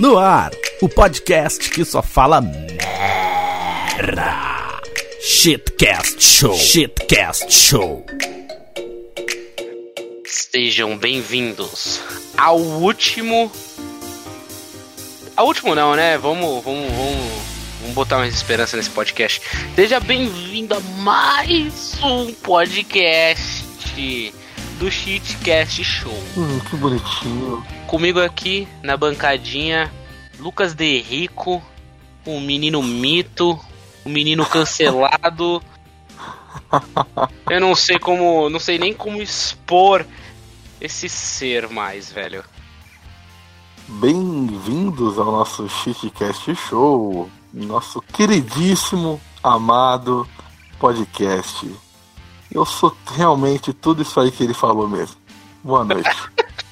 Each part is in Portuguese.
No ar, o podcast que só fala merda. Shitcast Show. Shitcast Show. Sejam bem-vindos ao último. Ao último não, né? Vamos, vamos, vamos, vamos botar mais esperança nesse podcast. Seja bem-vindo a mais um podcast do Shitcast Show. Hum, que bonitinho. Comigo aqui na bancadinha, Lucas De Rico, o menino mito, o menino cancelado. Eu não sei como, não sei nem como expor esse ser mais, velho. Bem-vindos ao nosso Shitcast Show, nosso queridíssimo, amado podcast. Eu sou realmente tudo isso aí que ele falou mesmo. Boa noite.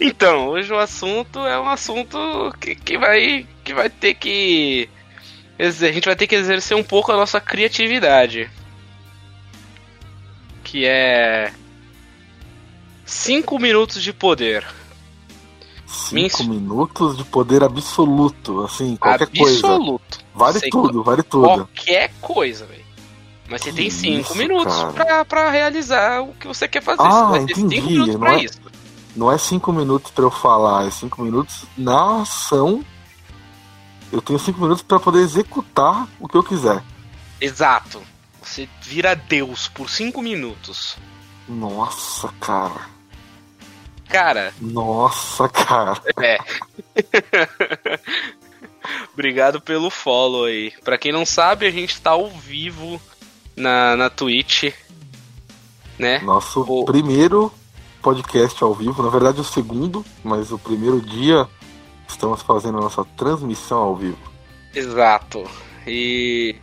Então, hoje o assunto é um assunto que, que vai que vai ter que a gente vai ter que exercer um pouco a nossa criatividade. Que é cinco minutos de poder. Cinco minutos de poder absoluto, assim, qualquer absoluto. coisa. Absoluto. Vale Sei tudo, vale tudo. Qualquer coisa, velho. Mas você Que tem cinco isso, minutos cara. pra, pra realizar o que você quer fazer. Ah, você vai ter entendi, cinco minutos pra é- isso. Não é cinco minutos pra eu falar, é cinco minutos na ação. Eu tenho cinco minutos pra poder executar o que eu quiser. Exato. Você vira Deus por cinco minutos. Nossa, cara. Cara, Nossa, cara. É. Obrigado pelo follow aí. Pra quem não sabe, a gente tá ao vivo na, na Twitch, né? Nosso O- primeiro podcast ao vivo, na verdade o segundo, mas o primeiro dia estamos fazendo a nossa transmissão ao vivo. Exato. E.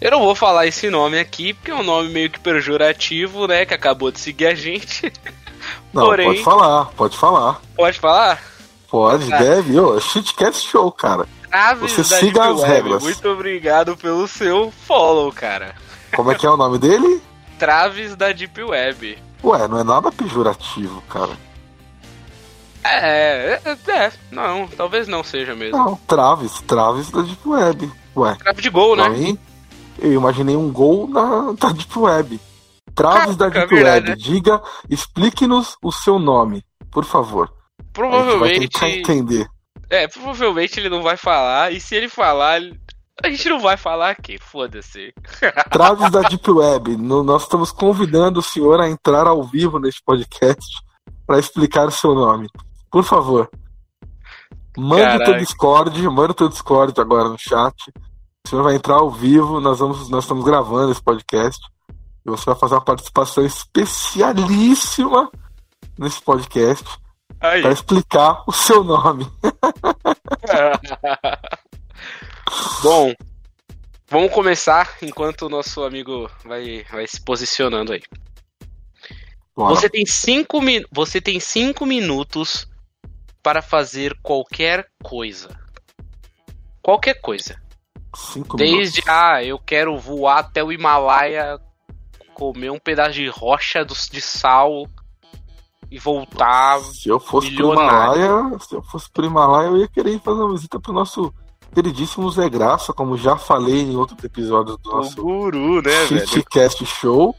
Eu não vou falar esse nome aqui, porque é um nome meio que pejorativo, né? Que acabou de seguir a gente. Não, Porém- pode falar, pode falar. Pode falar? Pode, Ah. deve. Ô, shitcast show, cara. Traves Você da siga Deep as Web. regras. Muito obrigado pelo seu follow, cara. Como é que é o nome dele? Traves da Deep Web. Ué, não é nada pejorativo, cara. É, é, é, não, talvez não seja mesmo. Não, Traves, Traves da Deep Web. Ué, Trave de gol, né? mim, eu imaginei um gol na, da Deep Web. Traves da Caraca, Deep é verdade, Web, diga, explique-nos o seu nome, por favor. A gente vai Provavelmente. tentar entender. É, provavelmente ele não vai falar. E se ele falar, a gente não vai falar aqui. Foda-se. Traves da Deep Web, no- nós estamos convidando o senhor a entrar ao vivo neste podcast para explicar o seu nome. Por favor. Mande o teu. Discord, manda o teu Discord agora no chat. O senhor vai entrar ao vivo, nós, vamos, nós estamos gravando esse podcast. E você vai fazer uma participação especialíssima nesse podcast para explicar o seu nome. Bom, vamos começar enquanto o nosso amigo vai, vai se posicionando aí. Bora. Você tem cinco você tem cinco minutos para fazer qualquer coisa. Qualquer coisa. Cinco Desde, minutos. ah, eu quero voar até o Himalaia, comer um pedaço de rocha do- de sal e voltar. Se eu fosse pro. Himalaia, se eu fosse pro Himalaia, eu ia querer ir fazer uma visita pro nosso queridíssimo Zé Graça, como já falei em outros episódios do O nosso guru, né, Show.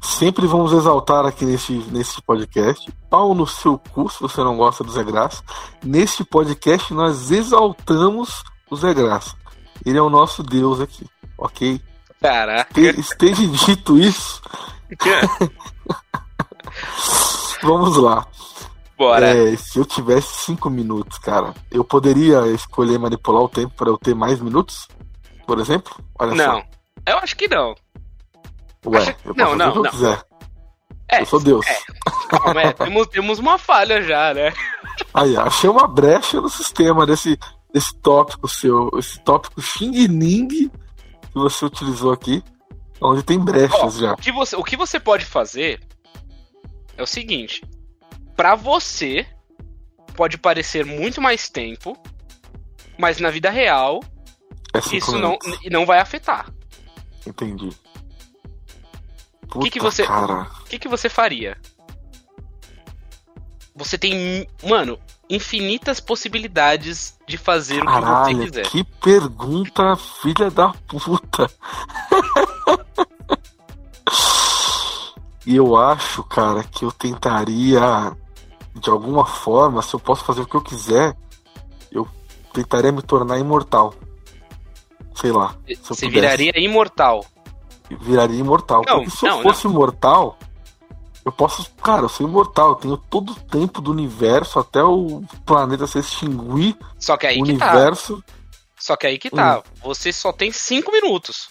Sempre vamos exaltar aqui nesse, nesse podcast. Pau no seu cu se você não gosta do Zé Graça. Neste podcast nós exaltamos o Zé Graça. Ele é o nosso Deus aqui, ok? Caraca. Te- Esteja dito isso, vamos lá. Bora. É, se eu tivesse cinco minutos, cara, eu poderia escolher manipular o tempo para eu ter mais minutos? Por exemplo? Olha não, eu acho que não. só. Ué, acho- eu não, não, não. quiser. É, Eu sou Deus. calma, é, temos, temos uma falha já, né? Aí, achei uma brecha no sistema desse, desse tópico seu, esse tópico Xing Ning que você utilizou aqui, onde tem brechas já. O que, você, o que você pode fazer é o seguinte: pra você pode parecer muito mais tempo, mas na vida real É isso não, não vai afetar. Entendi. que que Puta, você- O que, que você faria? Você tem, mano, infinitas possibilidades de fazer o que Caralho, você quiser. que pergunta, filha da puta. E eu acho, cara, que eu tentaria, de alguma forma, se eu posso fazer o que eu quiser, eu tentaria me tornar imortal. Sei lá. Se Você viraria imortal. Viraria imortal. Não, Porque se não, eu fosse imortal, eu posso. Cara, eu sou imortal. Eu tenho todo o tempo do universo até o planeta se extinguir. Só que aí o que tá. universo. Só que aí que tá. Hum. Você só tem cinco minutos.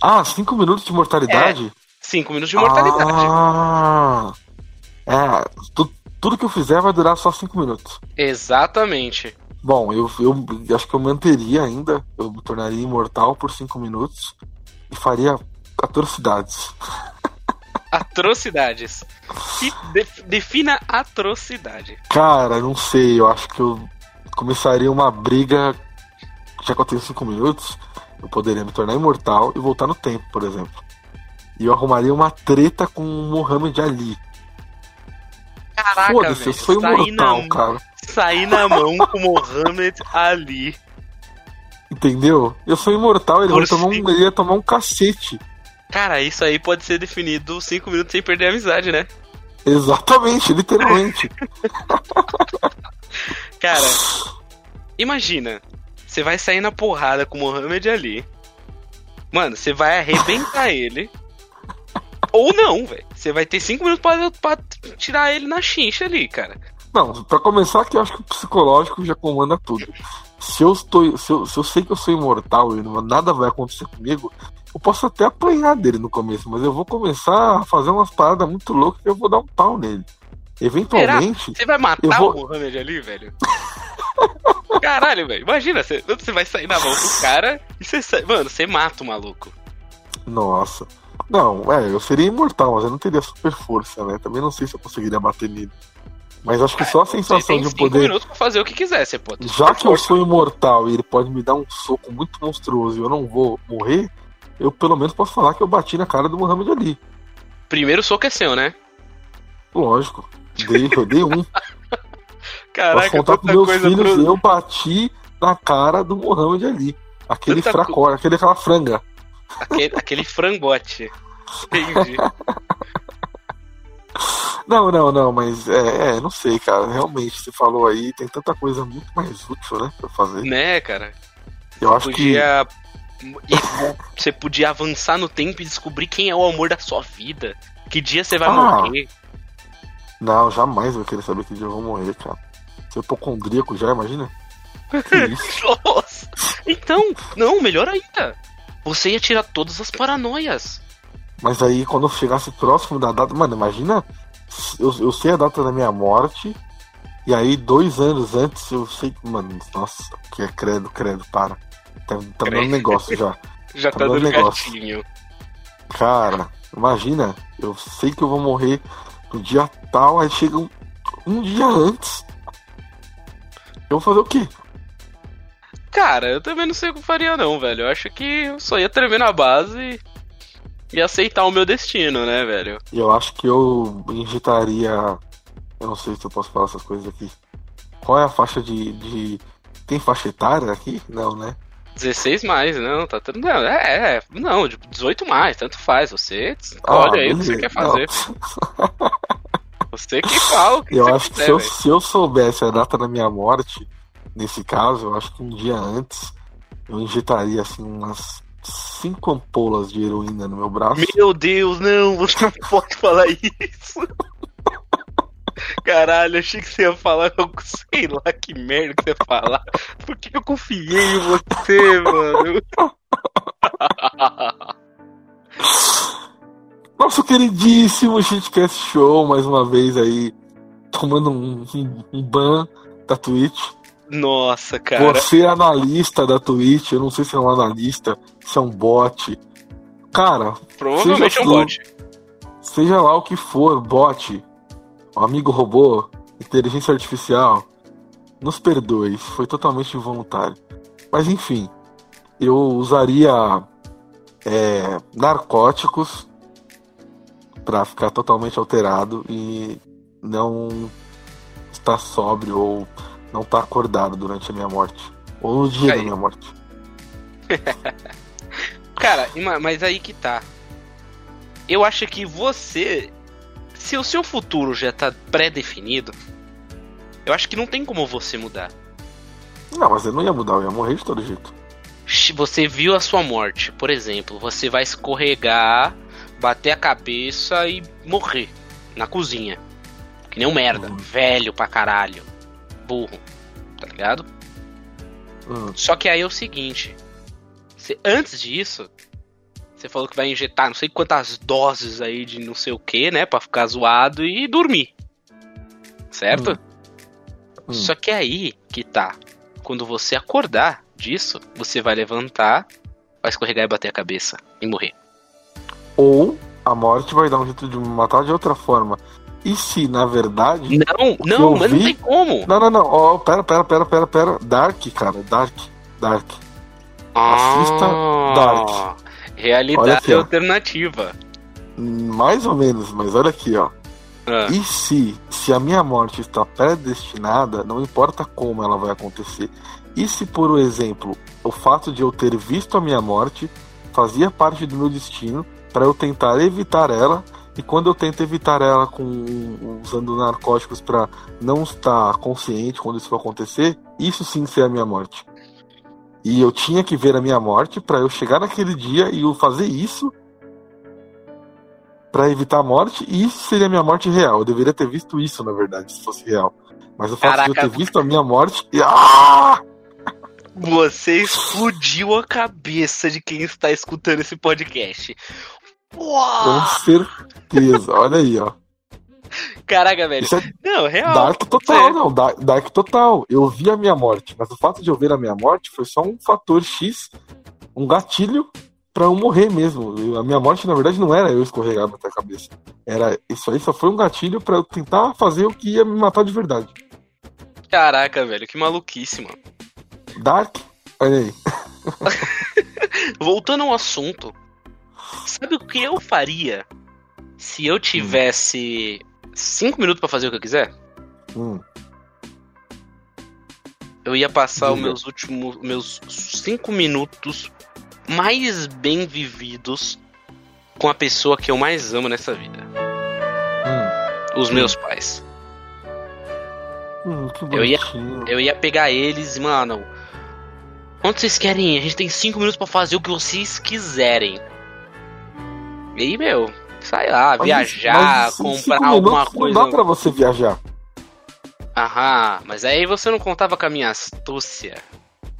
Ah, cinco minutos de mortalidade? Cinco minutos de mortalidade. Ah, é, tu- tudo que eu fizer vai durar só 5 minutos. Exatamente. Bom, eu, eu acho que eu manteria ainda, eu me tornaria imortal por 5 minutos e faria atrocidades. Atrocidades. Que def- defina atrocidade. Cara, não sei, eu acho que eu começaria uma briga, já que eu tenho 5 minutos, eu poderia me tornar imortal e voltar no tempo, por exemplo. E eu arrumaria uma treta com o Muhammad Ali. Caraca, Foda-se, eu velho. sou imortal, na, cara. sair na mão com Mohamed Ali. Entendeu? Eu sou imortal, ele, Por vai tomar um, ele ia tomar um cacete. Cara, isso aí pode ser definido cinco minutos sem perder a amizade, né? Exatamente, literalmente. Cara, imagina. Você vai sair na porrada com o Mohamed Ali. Mano, você vai arrebentar ele. Ou não, velho. Você vai ter cinco minutos pra, pra tirar ele na chincha ali, cara. Não, pra começar que eu acho que o psicológico já comanda tudo. Se eu, estou, se eu, se eu sei que eu sou imortal e não- nada vai acontecer comigo, eu posso até apanhar dele no começo, mas eu vou começar a fazer umas paradas muito loucas que eu vou dar um pau nele. Eventualmente, Você vai matar vou- o Mohamed Ali, velho? Caralho, velho. Imagina, você, você vai sair na mão do cara e você sai. Mano, você mata o maluco. nossa. Não, é, eu seria imortal, mas eu não teria super força, né? Também não sei se eu conseguiria bater nele. Mas acho que só a sensação de poder. minutos pra fazer o que quiser. Você pode. Já que eu sou imortal e ele pode me dar um soco muito monstruoso e eu não vou morrer, eu pelo menos posso falar que eu bati na cara do Muhammad Ali. Primeiro soco é seu, né? Lógico. Dei, eu dei um. Posso Caraca, contar pros tanta meus filhos, pro- eu bati na cara do Muhammad Ali. Aquele Tanta fracor, aquele aquela franga. Aquele, aquele frangote. Entendi. Não, não, não, mas é, é, não sei, cara. Realmente, você falou aí, tem tanta coisa muito mais útil, né, pra fazer. né, cara? Eu acho que. Podia. e Você podia avançar no tempo e descobrir quem é o amor da sua vida. Que dia você vai Ah. morrer. Não, jamais eu vou querer saber que dia eu vou morrer, cara. Ser hipocondríaco já, imagina? Que? Nossa! Então, não, melhor ainda. Você ia tirar todas as paranoias. Mas aí, quando eu chegasse próximo da data. Mano, imagina. Eu, eu sei a data da minha morte. E aí, dois anos antes, eu sei. Mano, nossa, que é credo, credo, para. Tá, tá dando negócio já. Já Tá tá dando dando negócio. gatinho. Cara, imagina. Eu sei que eu vou morrer no dia tal. Aí chega um, um dia antes. Eu vou fazer o quê? Cara, eu também não sei o que eu faria, não, velho. Eu acho que eu só ia tremer na base e aceitar o meu destino, né, velho? Eu acho que eu injetaria. Eu não sei se eu posso falar essas coisas aqui. Qual é a faixa de. de... Tem faixa etária aqui? Não, né? 16 mais, não, tá tudo. Não, é, é, não, tipo, 18 mais, tanto faz. Você Ah, olha aí o que você quer fazer. Você que fala o que Eu você acho que quiser, se eu, se eu soubesse a data da minha morte, nesse caso, eu acho que um dia antes eu injetaria assim umas cinco ampolas de heroína no meu braço. Meu Deus, não, você não pode falar isso. Caralho, achei que você ia falar, eu sei lá que merda que você ia falar. Por que eu confiei em você, mano? Nosso queridíssimo Shitcast Show, mais uma vez aí, tomando um, um, um ban da Twitch. Nossa, cara. Você é analista da Twitch, eu não sei se é um analista, se é um bot. Cara, Provavelmente é um bot. seja lá o que for, bot, amigo robô, inteligência artificial, nos perdoe, isso foi totalmente involuntário. Mas enfim, eu usaria é, narcóticos pra ficar totalmente alterado e não estar sóbrio ou não estar acordado durante a minha morte. Ou no dia Aí. da minha morte. Cara, mas aí que tá. Eu acho que você. Se o seu futuro já tá pré-definido, eu acho que não tem como você mudar. Não, mas eu não ia mudar, eu ia morrer de todo jeito. Você viu a sua morte, por exemplo, você vai escorregar, bater a cabeça e morrer na cozinha. Que nem um merda, Uhum. velho pra caralho. Burro, tá ligado? Hum, Só que aí é o seguinte: você- antes disso, você falou que vai injetar não sei quantas doses aí de não sei o que, né? Pra ficar zoado e dormir. Certo? hum. Só que aí que tá. Quando você acordar disso, você vai levantar, vai escorregar e bater a cabeça e morrer. Ou a morte vai dar um jeito de matar de outra forma. E se, na verdade. Não, não, mas não tem como. Não, não, não. Ó, pera, pera, pera, pera, pera. Dark, cara. Dark. Dark. Assista Dark. Ah, Realidade aqui, ó. alternativa. Mais ou menos, mas olha aqui, ó. Ah, E se, se a minha morte está predestinada, não importa como ela vai acontecer. E se, por exemplo, o fato de eu ter visto a minha morte fazia parte do meu destino para eu tentar evitar ela, e quando eu tento evitar ela com usando narcóticos para não estar consciente quando isso for acontecer, isso sim seria a minha morte. E eu tinha que ver a minha morte para eu chegar naquele dia e eu fazer isso Pra evitar a morte, e isso seria a minha morte real. Eu deveria ter visto isso, na verdade, se fosse real. Mas o fato de Caraca. eu ter visto a minha morte. E... Ah! Você explodiu a cabeça de quem está escutando esse podcast. Com Uau! Certeza. Olha aí, ó. Caraca, velho. É Não, real. dark total, Você- não. Dark, dark total. Eu vi a minha morte. Mas o fato de eu ver a minha morte foi só um fator X, um gatilho pra eu morrer mesmo. Eu- a minha morte, na verdade, não era eu escorregar até a cabeça. Era, isso aí só foi um gatilho pra eu tentar fazer o que ia me matar de verdade. Caraca, velho, que maluquice, mano. Dark, olha aí. Voltando ao assunto, sabe o que eu faria se eu tivesse cinco minutos pra fazer o que eu quiser? Hum, Eu ia passar os Diga. meus últimos, meus cinco minutos mais bem vividos com a pessoa que eu mais amo nessa vida, hum, os meus pais. hum, Eu ia-. Eu ia pegar eles e, mano, onde vocês querem ir? A gente tem cinco minutos pra fazer o que vocês quiserem. E aí, meu, sai lá, Mas viajar, mas comprar alguma minutos coisa. Não dá pra você viajar. Aham, mas aí você não contava com a minha astúcia.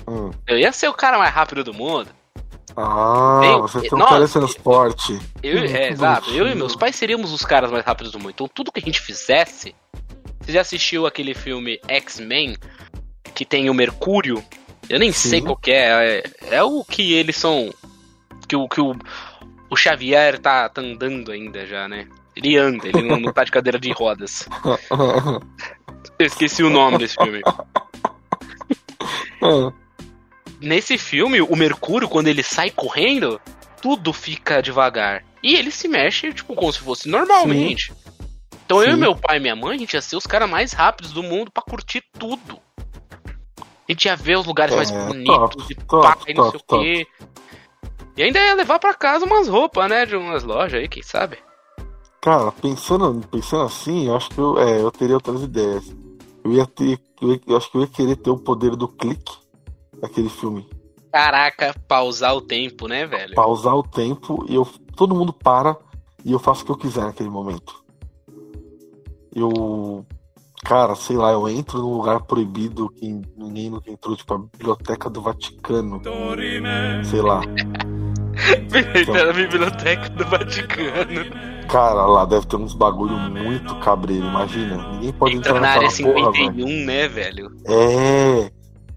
Hum. Eu ia ser o cara mais rápido do mundo. Ah, Bem, você tem um teletransporte. Eu, Hum, é, exato. Eu e meus pais seríamos os caras mais rápidos do mundo. Então tudo que a gente fizesse. Você já assistiu aquele filme X-Men? Que tem o Mercúrio? Eu nem Sim. sei qual que é. é. é o que eles são. Que o, que o, o Xavier tá, tá andando ainda já, né? Ele anda, ele não, não tá de cadeira de rodas. Eu esqueci o nome desse filme. Nesse filme, o Mercúrio, quando ele sai correndo, tudo fica devagar. E ele se mexe, tipo, como se fosse normalmente. Então eu e Sim. meu pai e minha mãe, a gente ia ser os caras mais rápidos do mundo pra curtir tudo. A gente ia ver os lugares É, mais bonitos top, e top, pá, e não top, sei o quê. E ainda ia levar pra casa umas roupas, né? De umas lojas aí, quem sabe? Cara, pensando, pensando assim, eu acho que eu, é, eu teria outras ideias. Eu ia ter. Eu, ia- eu acho que eu ia querer ter o poder do clique daquele filme. Caraca, pausar o tempo, né, velho? Pausar o tempo e eu, todo mundo para e eu faço o que eu quiser naquele momento. Eu. Cara, sei lá, eu entro num lugar proibido que ninguém nunca entrou, tipo a Biblioteca do Vaticano. Sei lá. Na biblioteca do Vaticano. Cara, lá deve ter uns bagulho muito cabreiro, imagina. Ninguém pode Entra entrar na área naquela porra, velho. 51, né, velho? É.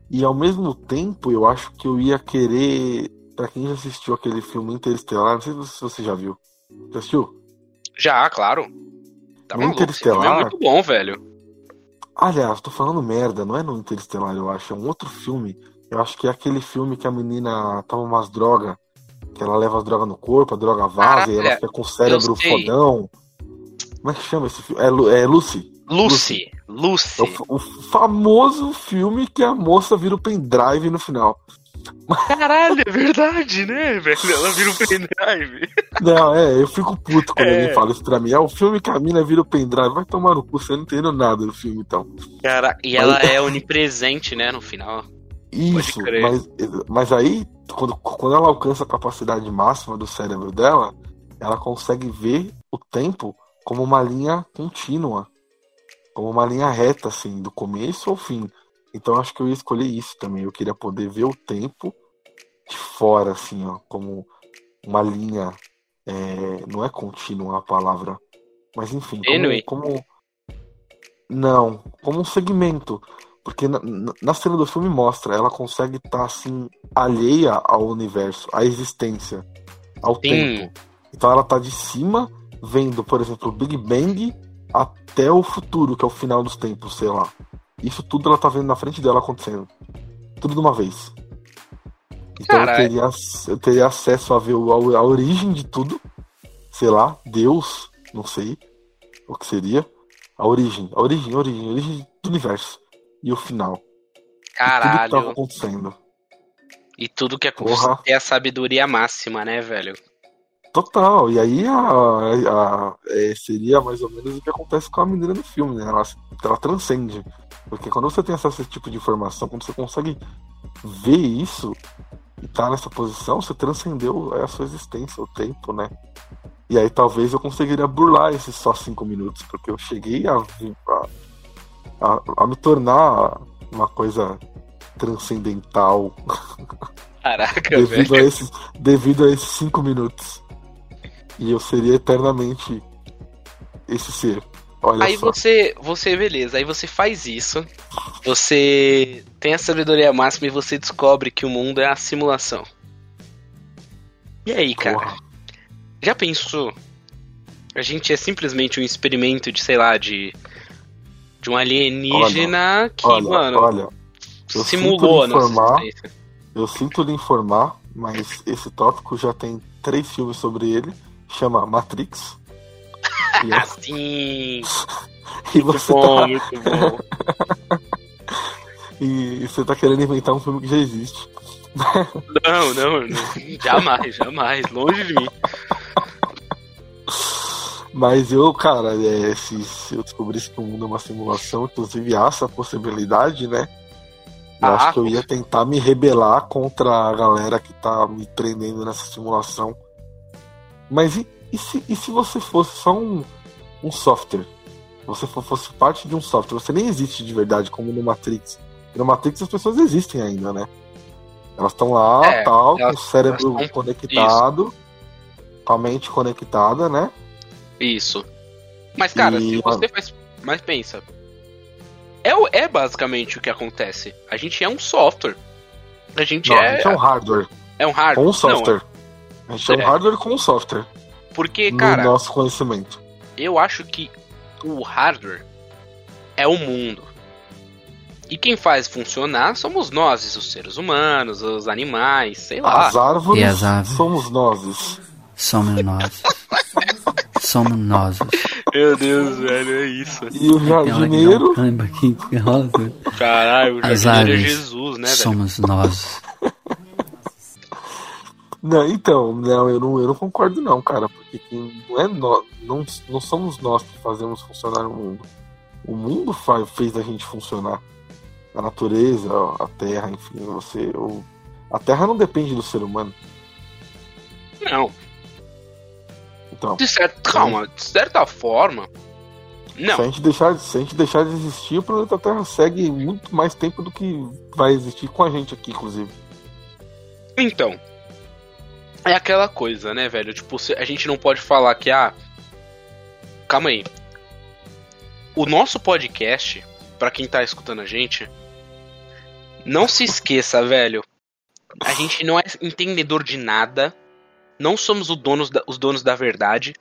E ao mesmo tempo, eu acho que eu ia querer. Pra quem já assistiu aquele filme Interestelar, não sei se você já viu. Já assistiu? Já, claro. Tá No maluco, filme Interestelar? é muito bom, velho. Aliás, tô falando merda, não é no Interestelar, eu acho. É um outro filme. Eu acho que é aquele filme que a menina toma umas drogas. Que ela leva as drogas no corpo, a droga vaza e ela fica com o cérebro fodão. Como é que chama esse filme? É, é Lucy. Lucy. Lucy. É o, o famoso filme que a moça vira o pendrive no final. Caralho, é verdade, né, velho? Ela vira um pendrive. Não, é, eu fico puto quando É. alguém fala isso pra mim. É o filme que a mina vira o pendrive. Vai tomar no cu, você não entendeu nada do filme, então. Cara, e ela é onipresente, né, no final. Isso, mas, mas aí, quando, quando ela alcança a capacidade máxima do cérebro dela, ela consegue ver o tempo como uma linha contínua. Como uma linha reta, assim, do começo ao fim. Então acho que eu ia escolher isso também. Eu queria poder ver o tempo de fora, assim, ó, como uma linha. é, não é contínua a palavra. Mas enfim, como, como. Não, como um segmento. Porque na, na- na cena do filme mostra, ela consegue estar assim, alheia ao universo, à existência, ao Sim. tempo. Então ela tá de cima, vendo, por exemplo, o Big Bang até o futuro, que é o final dos tempos, sei lá. Isso tudo ela tá vendo na frente dela acontecendo. Tudo de uma vez. Então eu teria, eu teria acesso a ver a, a origem de tudo. Sei lá, Deus, não sei o que seria. A origem, a origem, a origem, a origem do universo. E o final. E tudo que tava Caralho. acontecendo. E tudo que Porra. é a sabedoria máxima, né, velho? Total, e aí a, a- é, seria mais ou menos o que acontece com a menina no filme, né? Ela, ela transcende. Porque quando você tem acesso a esse tipo de informação, quando você consegue ver isso e tá nessa posição, você transcendeu a sua existência, o tempo, né? E aí talvez eu conseguiria burlar esses só cinco minutos, porque eu cheguei a, a, a, a me tornar uma coisa transcendental Caraca, devido velho. a, esses, devido a esses cinco minutos. E eu seria eternamente esse ser. Olha Aí só. você, você, beleza, aí você faz isso, você tem a sabedoria máxima e você descobre que o mundo é a simulação. E aí, cara? Porra. Já pensou? A gente é simplesmente um experimento de, sei lá, de. De um alienígena que, Olha, mano, olha, eu simulou sinto nossa informar. eu sinto lhe informar, mas esse tópico já tem três filmes sobre ele. Chama Matrix. E, é- Assim. e Muito você bom, tá, muito bom. e você tá querendo inventar um filme que já existe. Não, não, não. Jamais, jamais. Longe de mim. Mas eu, cara, é, se, se eu descobrisse que o mundo é uma simulação, inclusive há essa possibilidade, né? Eu Ah, acho que eu ia tentar me rebelar contra a galera que tá me prendendo nessa simulação. Mas e, e se, e se você fosse só um, um software? Você fo- fosse parte de um software, você nem existe de verdade, como no Matrix. No Matrix as pessoas existem ainda, né? Elas estão lá, É, tal, com elas- o cérebro conectado, com a mente conectada, né? Isso. Mas, cara, E- se você faz. Mas pensa. É, é basicamente o que acontece. A gente é um software. A gente Não, a é. gente é um hardware é um hardware. com um Não, software. A gente é um É. hardware com um software. porque, no cara, nosso conhecimento. eu acho que o hardware é o mundo. E quem faz funcionar somos nós, os seres humanos, os animais, sei lá. As árvores E as árvores? somos nós. Somos nós. Somos nós. Meu Deus, velho, é isso. E o jardineiro, que rosa. Caralho, o As jardineiro é Jesus, né, velho? Somos nós. Não, então, não, eu não, eu não concordo não, cara, porque quem- não é nós, não, não somos nós que fazemos funcionar o mundo. O mundo fa- fez a gente funcionar. A natureza, a terra, enfim, você, o, a terra não depende do ser humano. Não, Então, de certa, calma, de certa forma. Não, se a gente deixar, se a gente deixar de existir, o planeta Terra segue muito mais tempo do que vai existir com a gente aqui, inclusive. Então, é aquela coisa, né, velho? Tipo, a gente não pode falar que, ah. Calma aí. O nosso podcast, pra quem tá escutando a gente, não se esqueça, velho. A gente não é entendedor de nada. Não somos o donos da- os donos da verdade.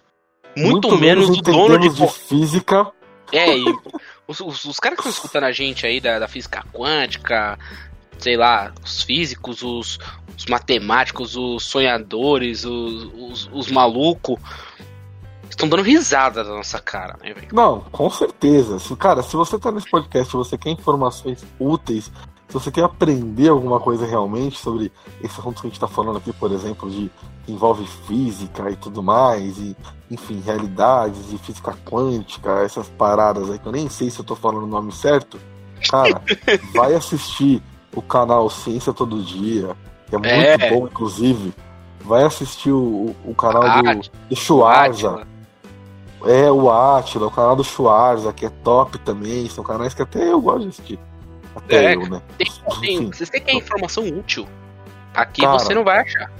Muito, menos, o dono de. de física. É, e os, os, os caras que estão escutando a gente aí da, da física quântica, sei lá, os físicos, os, os matemáticos, os sonhadores, os, os, os malucos. Estão dando risada da nossa cara, né, velho? Não, com certeza. Cara, se você tá nesse podcast e você quer informações úteis, se você quer aprender alguma coisa realmente sobre esse assunto que a gente tá falando aqui, por exemplo, de que envolve física e tudo mais, e enfim, realidades e física quântica, essas paradas aí que eu nem sei se eu tô falando o nome certo, cara, vai assistir o canal Ciência Todo Dia, que é muito É. bom, inclusive. Vai assistir o, o canal do, do Schwarza. É, o Atila, o canal do Schwarza, que é top também. São canais que até eu gosto de assistir. É, eu, né? Tem, tem, Enfim, têm que informação útil. Aqui Cara, você não vai achar.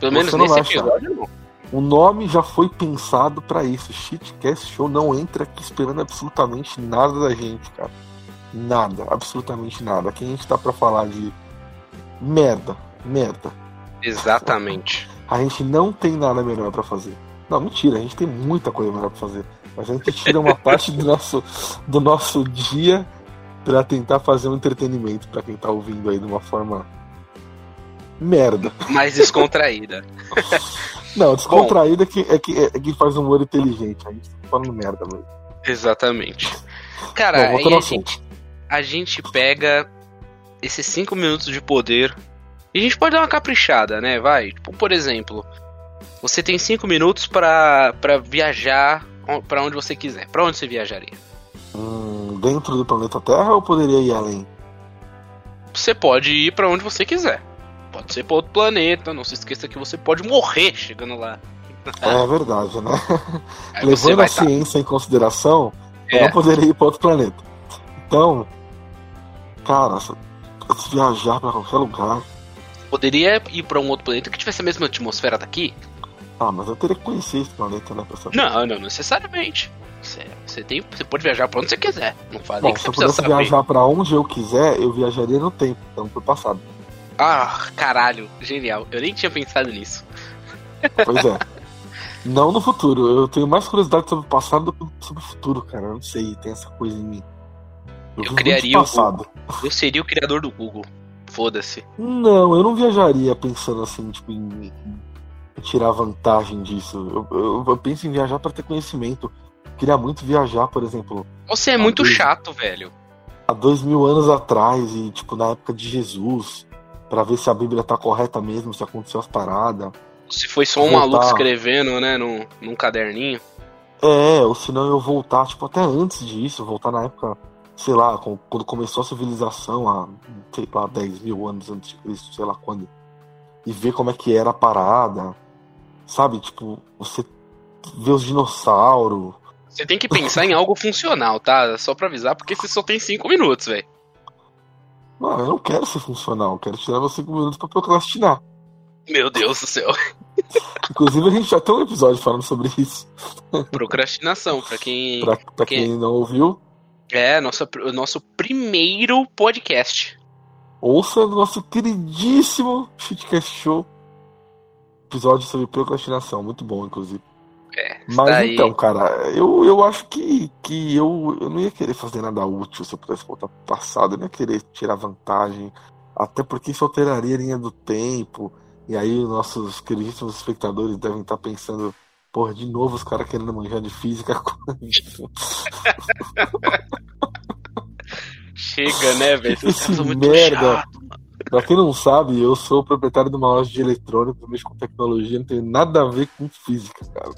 Pelo menos nesse vai achar. episódio, não. o nome já foi pensado pra isso. Shitcast Show não entra aqui esperando absolutamente nada da gente, cara. Nada, absolutamente nada. Aqui a gente tá pra falar de merda, merda. Exatamente. A gente não tem nada melhor pra fazer. Não, mentira, a gente tem muita coisa melhor pra fazer. Mas a gente tira uma parte do nosso, do nosso dia pra tentar fazer um entretenimento pra quem tá ouvindo aí de uma forma merda. Mais descontraída. Não, descontraída é que, é, que, é que faz humor inteligente. A gente tá falando merda, velho. Exatamente. Cara, Bom, aí a gente, a gente pega esses cinco minutos de poder e a gente pode dar uma caprichada, né? Vai. Tipo, por exemplo, você tem cinco minutos pra, pra viajar pra onde você quiser. Pra onde você viajaria? Hum, dentro do planeta Terra ou poderia ir além? Você pode ir pra onde você quiser. Pode ser pra outro planeta. Não se esqueça que você pode morrer chegando lá. É verdade, né? Aí Levando a tá- ciência em consideração, eu É. não poderia ir para outro planeta. Então, cara, se viajar para qualquer lugar, Poderia ir pra um outro planeta que tivesse a mesma atmosfera daqui? ah, mas eu teria que conhecer esse planeta, né, saber. Não, não necessariamente. Você, você, tem, você pode viajar pra onde você quiser. Não falei Bom, que se você eu pudesse saber. viajar para onde eu quiser, eu viajaria no tempo, então pro passado. Ah, caralho, genial. Eu nem tinha pensado nisso. Pois é. não no futuro, eu tenho mais curiosidade sobre o passado do que sobre o futuro, cara. Eu não sei, tem essa coisa em mim. Eu vivo criaria passado. Eu seria o criador do Google. Foda-se. Não, eu não viajaria pensando assim, tipo, em, em tirar vantagem disso. Eu, eu- eu penso em viajar para ter conhecimento. Queria muito viajar, por exemplo, Você é muito Talvez. chato, velho. há dois mil anos atrás e, tipo, na época de Jesus, para ver se a Bíblia tá correta mesmo, se aconteceu as paradas. Se foi só um Voltar. maluco escrevendo, né, num, num caderninho. É, ou senão eu voltar, tipo, até antes disso, voltar na época, sei lá, quando começou a civilização, há, sei lá, 10 mil anos antes de Cristo, sei lá quando. E ver como é que era a parada. Sabe, tipo, você ver os dinossauros. Você tem que pensar em algo funcional, tá? Só pra avisar, porque você só tem cinco minutos, velho. Mano, eu não quero ser funcional, eu quero tirar meus 5 minutos pra procrastinar. Meu Deus do céu. Inclusive, a gente já tem um episódio falando sobre isso. Procrastinação, pra quem. Pra, pra Que- quem não ouviu, É, nosso, o nosso primeiro podcast. ouça o nosso queridíssimo Shitcast Show. Episódio sobre procrastinação, muito bom, inclusive. É, Mas daí- então, cara, eu, eu acho que, que eu, eu não ia querer fazer nada útil se eu pudesse voltar pro passado, eu não ia querer tirar vantagem, até porque isso alteraria a linha do tempo, e aí os nossos queridíssimos espectadores devem estar pensando, porra, de novo os caras querendo manjar de física quântica. Chega, né, velho? Esses Esse caras são muito merda. chatos. Pra quem não sabe, eu sou proprietário de uma loja de eletrônicos, eu mexo com tecnologia, não tem nada a ver com física, cara.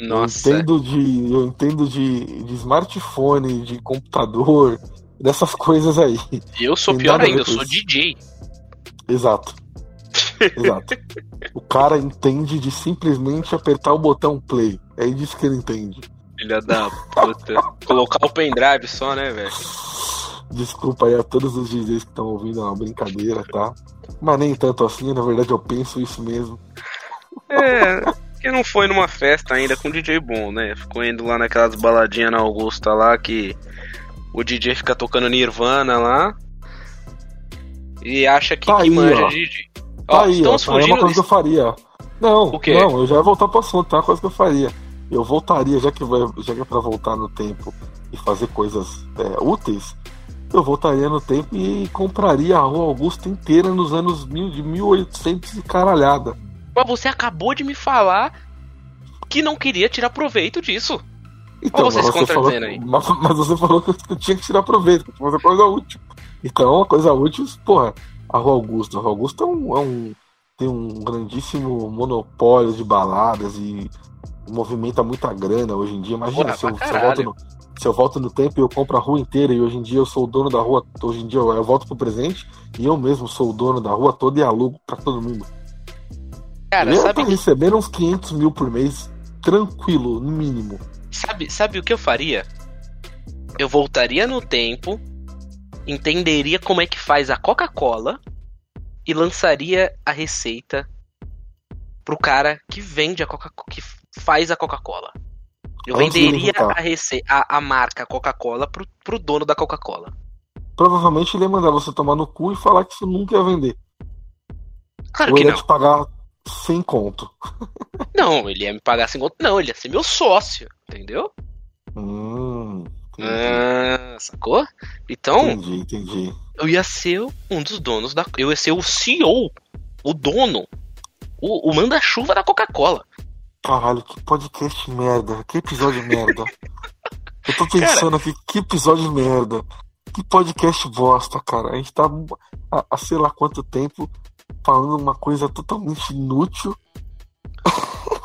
Nossa. Eu entendo de, eu entendo de, de smartphone, de computador, dessas coisas aí. Eu sou Tem pior ainda, eu sou. DJ. Exato. Exato. O cara entende de simplesmente apertar o botão play. É disso que ele entende. Filha da puta. Colocar o pendrive só, né, velho? Desculpa aí a todos os DJs que estão ouvindo, é uma brincadeira, tá? Mas nem tanto assim, na verdade eu penso isso mesmo. É, que não foi numa festa ainda com DJ bom, né? Ficou indo lá naquelas baladinhas na Augusta lá que o DJ fica tocando Nirvana lá. E acha que, Tá que aí, manja ó. DJ. Tá Ó, aí, ó, tá aí uma coisa que eu faria. Não, O quê? não, eu já ia voltar pro assunto, tá? Uma coisa que eu faria. Eu voltaria, já que, vai, já que é pra voltar no tempo e fazer coisas é, úteis, eu voltaria no tempo e compraria a Rua Augusta inteira nos anos mil, de 1800 e caralhada. Mas você acabou de me falar que não queria tirar proveito disso. Então, Ou você mas se você falou, contradizendo aí? mas, mas você falou que eu tinha que tirar proveito, que que fazer coisa útil. Então, a coisa útil, porra, a Rua Augusta. A Rua Augusta é um, é um- tem um grandíssimo monopólio de baladas e movimenta muita grana hoje em dia. Imagina Porra, se, eu, se, eu volto no, se eu volto no tempo e eu compro a rua inteira e hoje em dia eu sou o dono da rua. Hoje em dia eu, eu volto pro presente e eu mesmo sou o dono da rua toda e alugo pra todo mundo. Cara, eu sabe, tô recebendo uns 500 mil por mês, tranquilo, no mínimo. sabe, sabe o que eu faria? Eu voltaria no tempo, entenderia como é que faz a Coca-Cola e lançaria a receita pro cara que vende a Coca que faz a Coca-Cola. Eu Antes venderia a, rece a, a marca Coca-Cola pro, pro dono da Coca-Cola. Provavelmente ele ia mandar você tomar no cu e falar que você nunca ia vender. Claro Ou que ele ia não. te pagar sem conto. Não, ele ia me pagar sem conto. Não, ele ia ser meu sócio, entendeu? Hum, Ah, sacou? Então, entendi, entendi. eu ia ser um dos donos da. Eu ia ser o CEO, o dono, o, o manda-chuva da Coca-Cola. Caralho, que podcast merda, que episódio merda. Eu tô pensando aqui, que episódio merda. Que podcast bosta, cara. A gente tá há, há sei lá quanto tempo falando uma coisa totalmente inútil.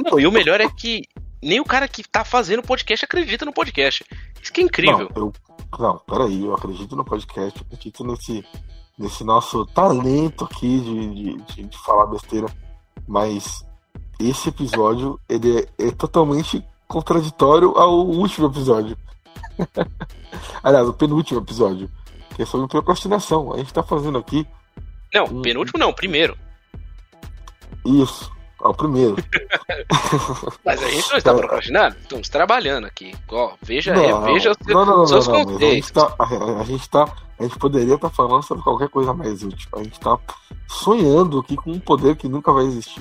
Não, e o melhor é que nem o cara que tá fazendo o podcast acredita no podcast. Isso que é incrível. Não, eu, não, peraí, eu acredito no podcast, eu acredito nesse, nesse nosso talento aqui de, de, de- de falar besteira, mas esse episódio ele é, é totalmente contraditório ao último episódio. Aliás, o penúltimo episódio, que é sobre procrastinação. A gente tá fazendo aqui Não, Hum. penúltimo não, primeiro. isso, ao primeiro. Mas a gente não está procrastinando, estamos trabalhando aqui. Ó, veja, Não, veja os não, não, seus não, não, a gente contextos. tá, a, a gente tá, a gente poderia estar falando sobre qualquer coisa mais útil. A gente tá sonhando aqui com um poder que nunca vai existir.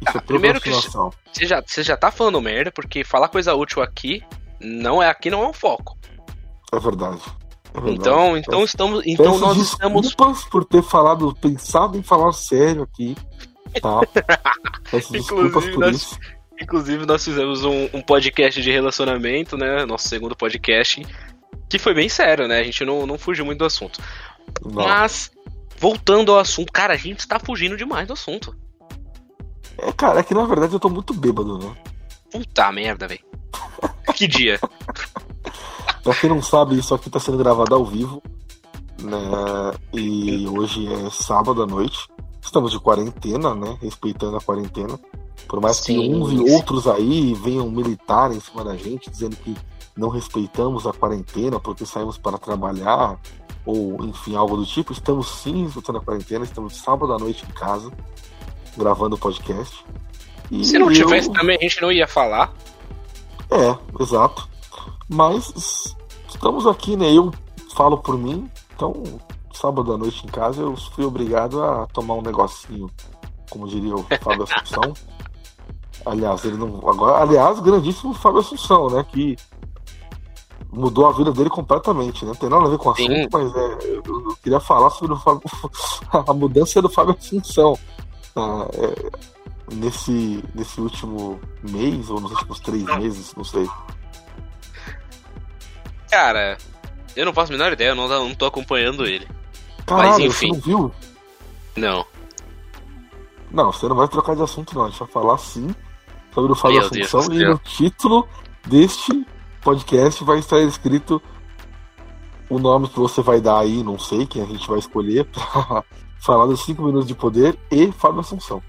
Isso Ah, é primeiro que. Você já, você já tá falando merda, porque falar coisa útil aqui não é aqui não é um foco. É verdade. Então, então estamos, então Peço nós estamos por ter falado, pensado em falar sério aqui, tá? Peço desculpas Inclusive, por nós- isso. Inclusive, nós fizemos um, um podcast de relacionamento, né? Nosso segundo podcast, que foi bem sério, né? A gente não, não fugiu muito do assunto. Não. Mas, voltando ao assunto, cara, a gente tá fugindo demais do assunto. É, cara, é que na verdade eu tô muito bêbado, né? Puta merda, velho. Que dia. Pra quem não sabe, isso aqui tá sendo gravado ao vivo, né? E hoje é sábado à noite. Estamos de quarentena, né? Respeitando a quarentena. Por mais que Sim, uns sim. e outros aí venham militar em cima da gente, dizendo que não respeitamos a quarentena porque saímos para trabalhar, ou enfim, algo do tipo, estamos sim respeitando a quarentena, estamos sábado à noite em casa, gravando o podcast. E Se não eu- tivesse também, a gente não ia falar. é, exato. Mas estamos aqui, né? Eu falo por mim, então sábado à noite em casa eu fui obrigado a tomar um negocinho, como diria o Fábio Assunção. Aliás, ele não. Agora, aliás, grandíssimo Fábio Assunção, né? Que mudou a vida dele completamente, né? Não tem nada a ver com o assunto, Sim. mas é, eu, queria falar sobre o Fábio, a mudança do Fábio Assunção. Ah, é, nesse, nesse último mês, ou nos últimos três meses, não sei. Cara, eu não faço a menor ideia, eu não, não tô acompanhando ele. Caralho, enfim. você não viu? Não. Não, você não vai trocar de assunto, não. A gente vai falar sim sobre o Fábio Meu Deus Assunção do e céu. no título deste podcast vai estar escrito o nome que você vai dar aí, não sei quem a gente vai escolher, pra falar dos 5 minutos de poder e Fábio Assunção.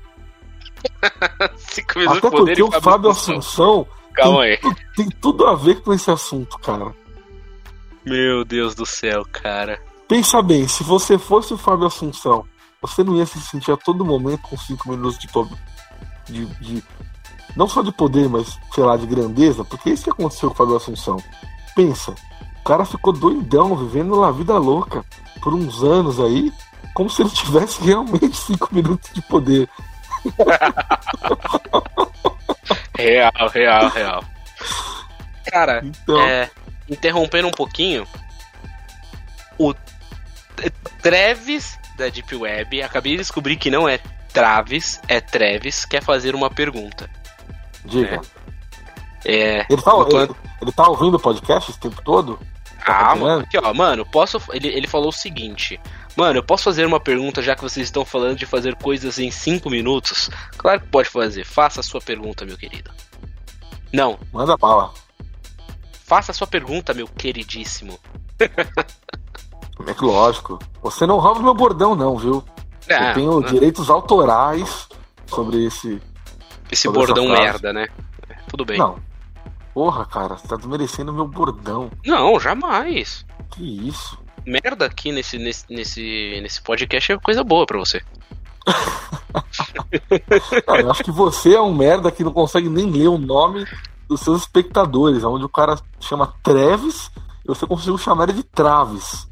Cinco minutos Até de poder porque o Fábio Assunção. Assunção Calma aí. tem tudo a ver com esse assunto, cara. Meu Deus do céu, cara. Pensa bem, se você fosse o Fábio Assunção, você não ia se sentir a todo momento com 5 minutos de, de, de- Não só de poder, mas, sei lá, de grandeza, porque é isso que aconteceu com o Fábio Assunção. Pensa, o cara ficou doidão, vivendo uma vida louca por uns anos aí, como se ele tivesse realmente 5 minutos de poder. Real, real, real. Cara, Então, é, interrompendo um pouquinho, o Treves da Deep Web, acabei de descobrir que não é Travis, é Treves, quer fazer uma pergunta. diga. É. Ele tá, tô- ele, ele tá ouvindo o podcast esse tempo todo? Ah, Tá mano, vendo? aqui ó, mano, posso. Ele, ele falou o seguinte. Mano, eu posso fazer uma pergunta já que vocês estão falando de fazer coisas em 5 minutos? Claro que pode fazer. Faça a sua pergunta, meu querido. Não, Manda bala. Faça a sua pergunta, meu queridíssimo. É que lógico. Você não rouba meu bordão, não, viu? Ah, Eu tenho direitos autorais sobre esse. esse sobre bordão merda, né? É, Tudo bem. Não. Porra, cara, você tá desmerecendo meu bordão. Não, jamais. Que isso? Merda aqui nesse, nesse, nesse, nesse podcast é coisa boa pra você. Não, eu acho que você é um merda que não consegue nem ler o nome dos seus espectadores, onde o cara chama Treves e você conseguiu chamar ele de Traves.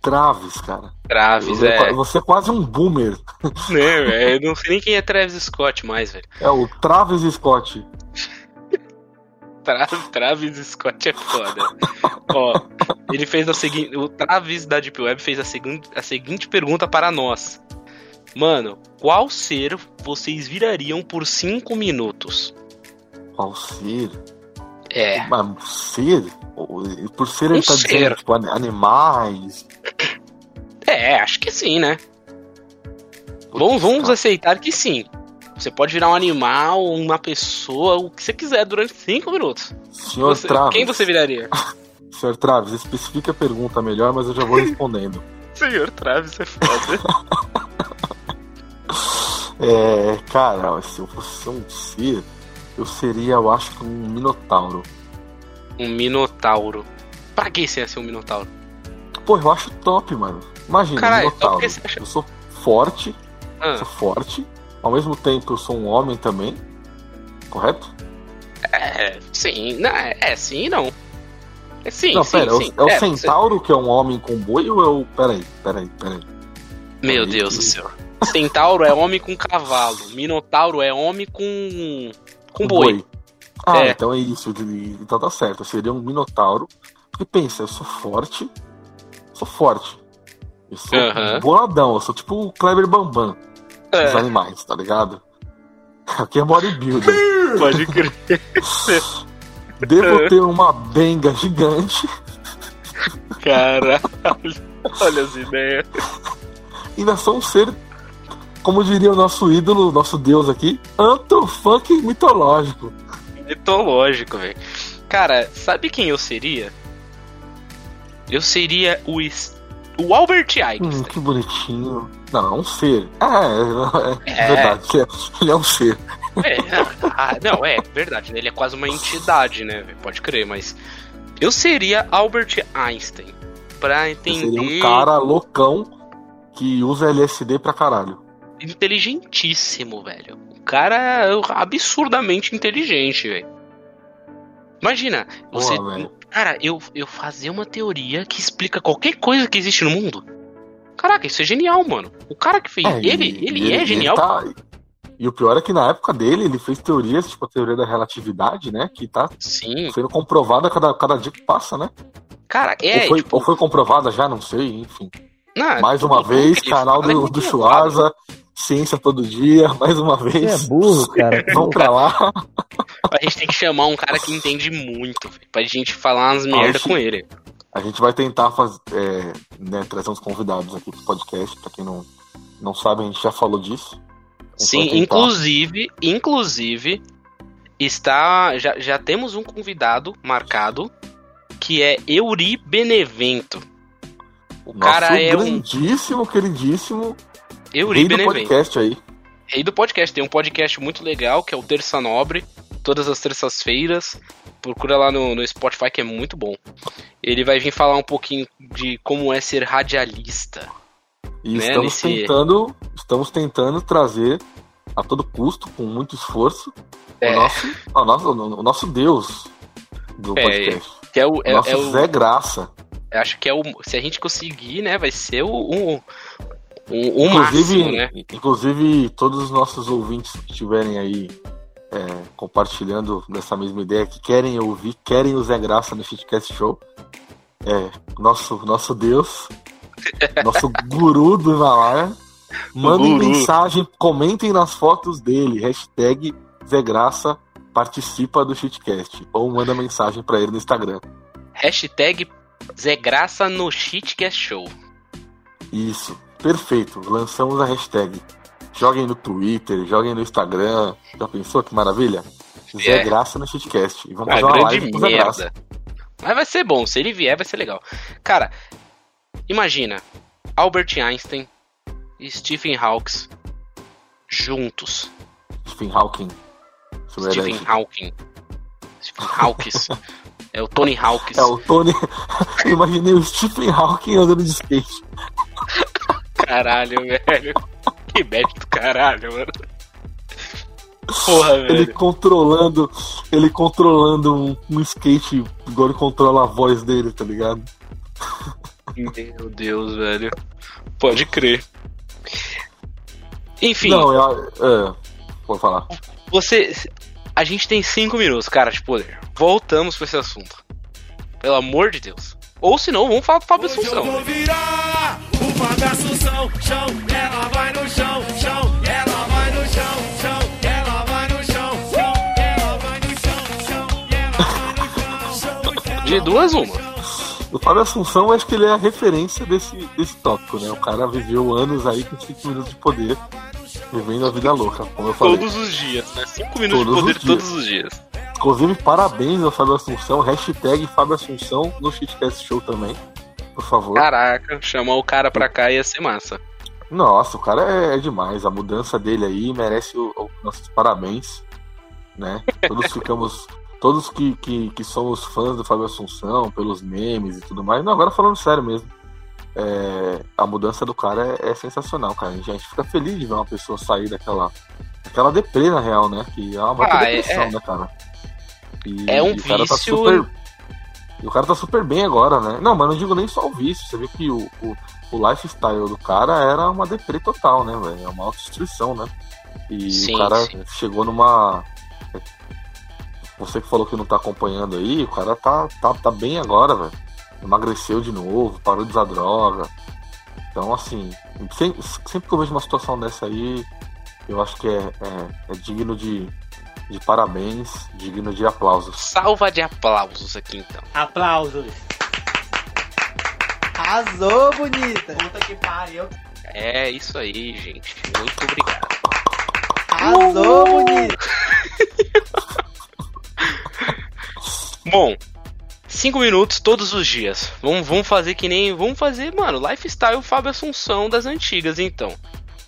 Traves, cara. Travis, Você é. Você é quase um boomer. Né, velho, eu não sei nem quem é Travis Scott mais, velho. É o Travis Scott. Tra Travis Scott é foda. Ó, ele fez a seguinte. O Travis da Deep Web fez a, segun- a seguinte pergunta para nós. Mano, qual ser vocês virariam por 5 minutos? Qual ser? É. Mas ser? Por ser ele Um tá ser. dizendo, tipo, an- animais. É, acho que sim, né? Vamos, vamos aceitar que sim. Você pode virar um animal, uma pessoa, o que você quiser durante 5 minutos. Senhor Você- Travis. quem você viraria? Senhor Travis, especifica a pergunta melhor, mas eu já vou respondendo. Senhor Travis é foda. É, cara, se eu fosse um ser, eu seria, eu acho que um minotauro. um minotauro. Pra que você ia ser um minotauro? Pô, eu acho top, mano. Imagina, Caralho, minotauro. top que você acha- Eu sou forte, Ah, sou forte. Ao mesmo tempo, eu sou um homem também. Correto? é, sim, não, é, é sim e não. É sim, não, sim, pera, é o- sim. é o É, centauro que é um homem com boi ou é o. Peraí, peraí, peraí. você- Meu Aí Deus que- do céu. Centauro é homem com cavalo. Minotauro é homem com. Com boi. Ah, É. então é isso. Então tá certo. Eu seria um minotauro. Porque pensa, eu sou forte. Sou forte. Eu sou boladão. Eu sou tipo o Kleber Bambam dos É, animais, tá ligado? Aqui é bodybuilder. pode crer. Devo ter uma benga gigante. Caralho. Olha as ideias. E ainda sou um ser, como diria o nosso ídolo, nosso deus aqui, antrofunk mitológico. Mitológico, velho. Cara, sabe quem eu seria? Eu seria o, o Albert Hum, Einstein. que bonitinho. Não, é um ser. É, é, é É. verdade. Ele é um ser. É, ah, não, é verdade, né? Ele é quase uma entidade, né? Pode crer, mas eu seria Albert Einstein pra Eu entender seria um cara loucão que usa LSD pra caralho. Inteligentíssimo, velho. O cara é absurdamente inteligente, velho. Imagina, você, Porra, velho. cara, eu eu fazer uma teoria que explica qualquer coisa que existe no mundo. Caraca, isso é genial, mano. O cara que fez É, ele, ele e é genial. tá- E o pior é que na época dele, ele fez teorias, tipo a teoria da relatividade, né? Que tá Sim. sendo comprovada cada, cada dia que passa, né? Cara, é, ou, foi, tipo, ou foi comprovada já, não sei, enfim. não, Mais uma vez, ele canal fala é do, do. Schwarza, ciência todo dia, mais uma Você é vez. burro, cara. Vamos pra lá. A gente tem que chamar um cara que entende muito, velho, pra gente falar umas merda Acho- com ele. A gente vai tentar faz, é, né, trazer uns convidados aqui pro podcast, pra quem não, não sabe, a gente já falou disso. Gente Sim, inclusive, inclusive, está. Já, já temos um convidado marcado que é Euri Benevento. O Nosso cara é um. grandíssimo, queridíssimo Euri rei do Benevento. podcast aí. Rei do podcast. Tem um podcast muito legal que é o Terça Nobre, todas as terças-feiras. Procura lá no, no Spotify que é muito bom. Ele vai vir falar um pouquinho de como é ser radialista. E Né, estamos nesse- tentando, estamos tentando trazer a todo custo, com muito esforço, É. o, nosso, o, nosso, o nosso Deus do É, podcast. Que é o. o É, nosso é o Zé Graça. acho que é o. Se a gente conseguir, né? Vai ser o. o, o, o inclusive, máximo, né? inclusive, todos os nossos ouvintes que estiverem aí é, compartilhando dessa mesma ideia, que querem ouvir, querem o Zé Graça no Shitcast Show, é, nosso, nosso Deus, nosso guru do Himalaia, mandem guru. mensagem, comentem nas fotos dele, hashtag Zé Graça participa do Shitcast ou manda mensagem pra ele no Instagram. Hashtag Zé Graça no Shitcast Show. Isso, perfeito. Lançamos a hashtag. Joguem no Twitter, joguem no Instagram. Já pensou que maravilha? Zé É. Graça no Shitcast. E vamos Uma fazer uma live com Zé Graça. Mas vai ser bom, se ele vier vai ser legal. Cara, imagina Albert Einstein e Stephen Hawking juntos. Stephen Hawking. Sobre Stephen. Hawking. Stephen Hawking. é o Tony Hawkins. É o Tony. Eu imaginei o Stephen Hawking andando de skate. Caralho, velho. Que bad do caralho, mano. Porra, Ele velho. controlando. Ele controlando um, um skate ele controla a voz dele, tá ligado? Meu Deus, velho. Pode crer. Enfim, Não, eu. É, vou falar. você. A gente tem cinco minutos, cara, de poder. Voltamos pra esse assunto. Pelo amor de Deus. Ou se não, vamos falar do Fábio Hoje eu Assunção. vou virar o Fábio Assunção, chão, ela vai no chão, chão, ela vai no chão, chão, ela vai no chão, chão, ela vai no chão, chão, ela vai no chão, chão. De duas, uma. O Fábio Assunção, acho que ele é a referência desse, desse tópico, né? O cara viveu anos aí com 5 minutos de poder, vivendo a vida louca, como eu falei. Todos os dias, né? Cinco minutos Todos de poder os todos os dias. Inclusive, parabéns ao Fábio Assunção, hashtag Fábio Assunção no Shitcast Show também, por favor. Caraca, chamar o cara pra cá ia ser massa. Nossa, o cara é, é demais, a mudança dele aí merece o, o- nossos parabéns, né? Todos ficamos, todos que, que, que somos fãs do Fábio Assunção, pelos memes e tudo mais, não, agora falando sério mesmo, é, a mudança do cara é, é sensacional, cara, a gente fica feliz de ver uma pessoa sair daquela, daquela deprê, na real, né? Que é uma Ah, é- depressão, é. né, cara? E, É um tá vício- super... E o cara tá super bem agora, né? Não, mas não digo nem só o vício. Você vê que o, o, o lifestyle do cara era uma deprê total, né, velho? É uma autodestruição, né? E Sim, o cara sim. chegou numa. Você que falou que não tá acompanhando aí, o cara tá, tá, tá bem agora, velho. Emagreceu de novo, parou de usar droga. Então, assim, sempre, sempre que eu vejo uma situação dessa aí, eu acho que é, é, é digno de, de parabéns, digno de aplausos. Salva de aplausos aqui então. Aplausos. Arrasou, bonita. Puta que pariu. É isso aí, gente. Muito obrigado. Arrasou, bonita. Bom, cinco minutos todos os dias. Vamos, vamos fazer que nem. Vamos fazer, mano, lifestyle Fábio Assunção das antigas, então.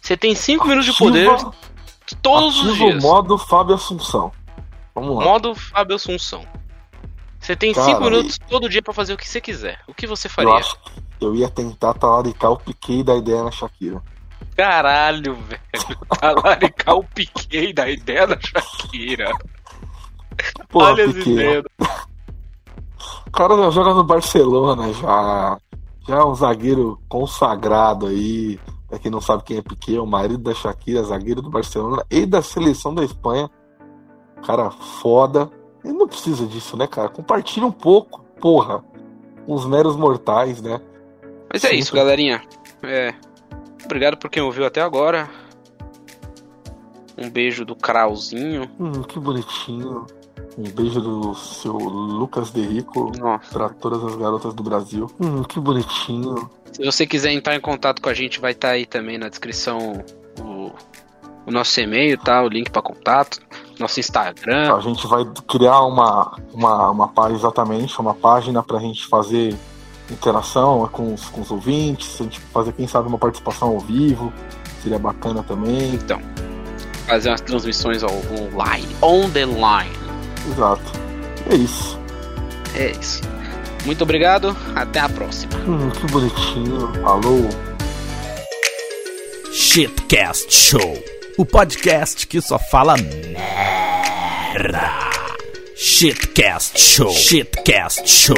Você tem cinco minutos de poder todos os o dias. modo Fábio Assunção. Vamos lá. Modo Fábio Assunção. Você tem Cara, cinco e- minutos todo dia pra fazer o que você quiser. O que você Eu faria? acho que eu ia tentar talaricar o piquei da ideia na Shakira. Caralho, velho. Talaricar o Piquet da ideia da Shakira. Porra, Olha as Piquet. ideias. O cara já joga no Barcelona já. Já é um zagueiro consagrado aí. Pra quem não sabe quem é Piquet, é o marido da Shakira, zagueiro do Barcelona e da seleção da Espanha. Cara foda. Ele não precisa disso, né, cara? Compartilha um pouco, porra. Uns meros mortais, né? Mas é isso, galerinha. É. Obrigado por quem ouviu até agora. Um beijo do Krauzinho. Hum, que bonitinho. Um beijo do seu Lucas De Rico Nossa. pra todas as garotas do Brasil. Hum, que bonitinho. Se você quiser entrar em contato com a gente, vai estar aí também na descrição o, o nosso e-mail, tá? O link para contato. Nosso Instagram. A gente vai criar uma, uma, uma página, exatamente, uma página pra gente fazer interação com os, com os ouvintes, a gente fazer, quem sabe, uma participação ao vivo. Seria bacana também. Então, fazer umas transmissões online. On the line. Exato. É isso. É isso. Muito obrigado. Até a próxima. Hum, que bonitinho. Alô. Shitcast Show. O podcast que só fala merda. Shitcast Show. Shitcast Show.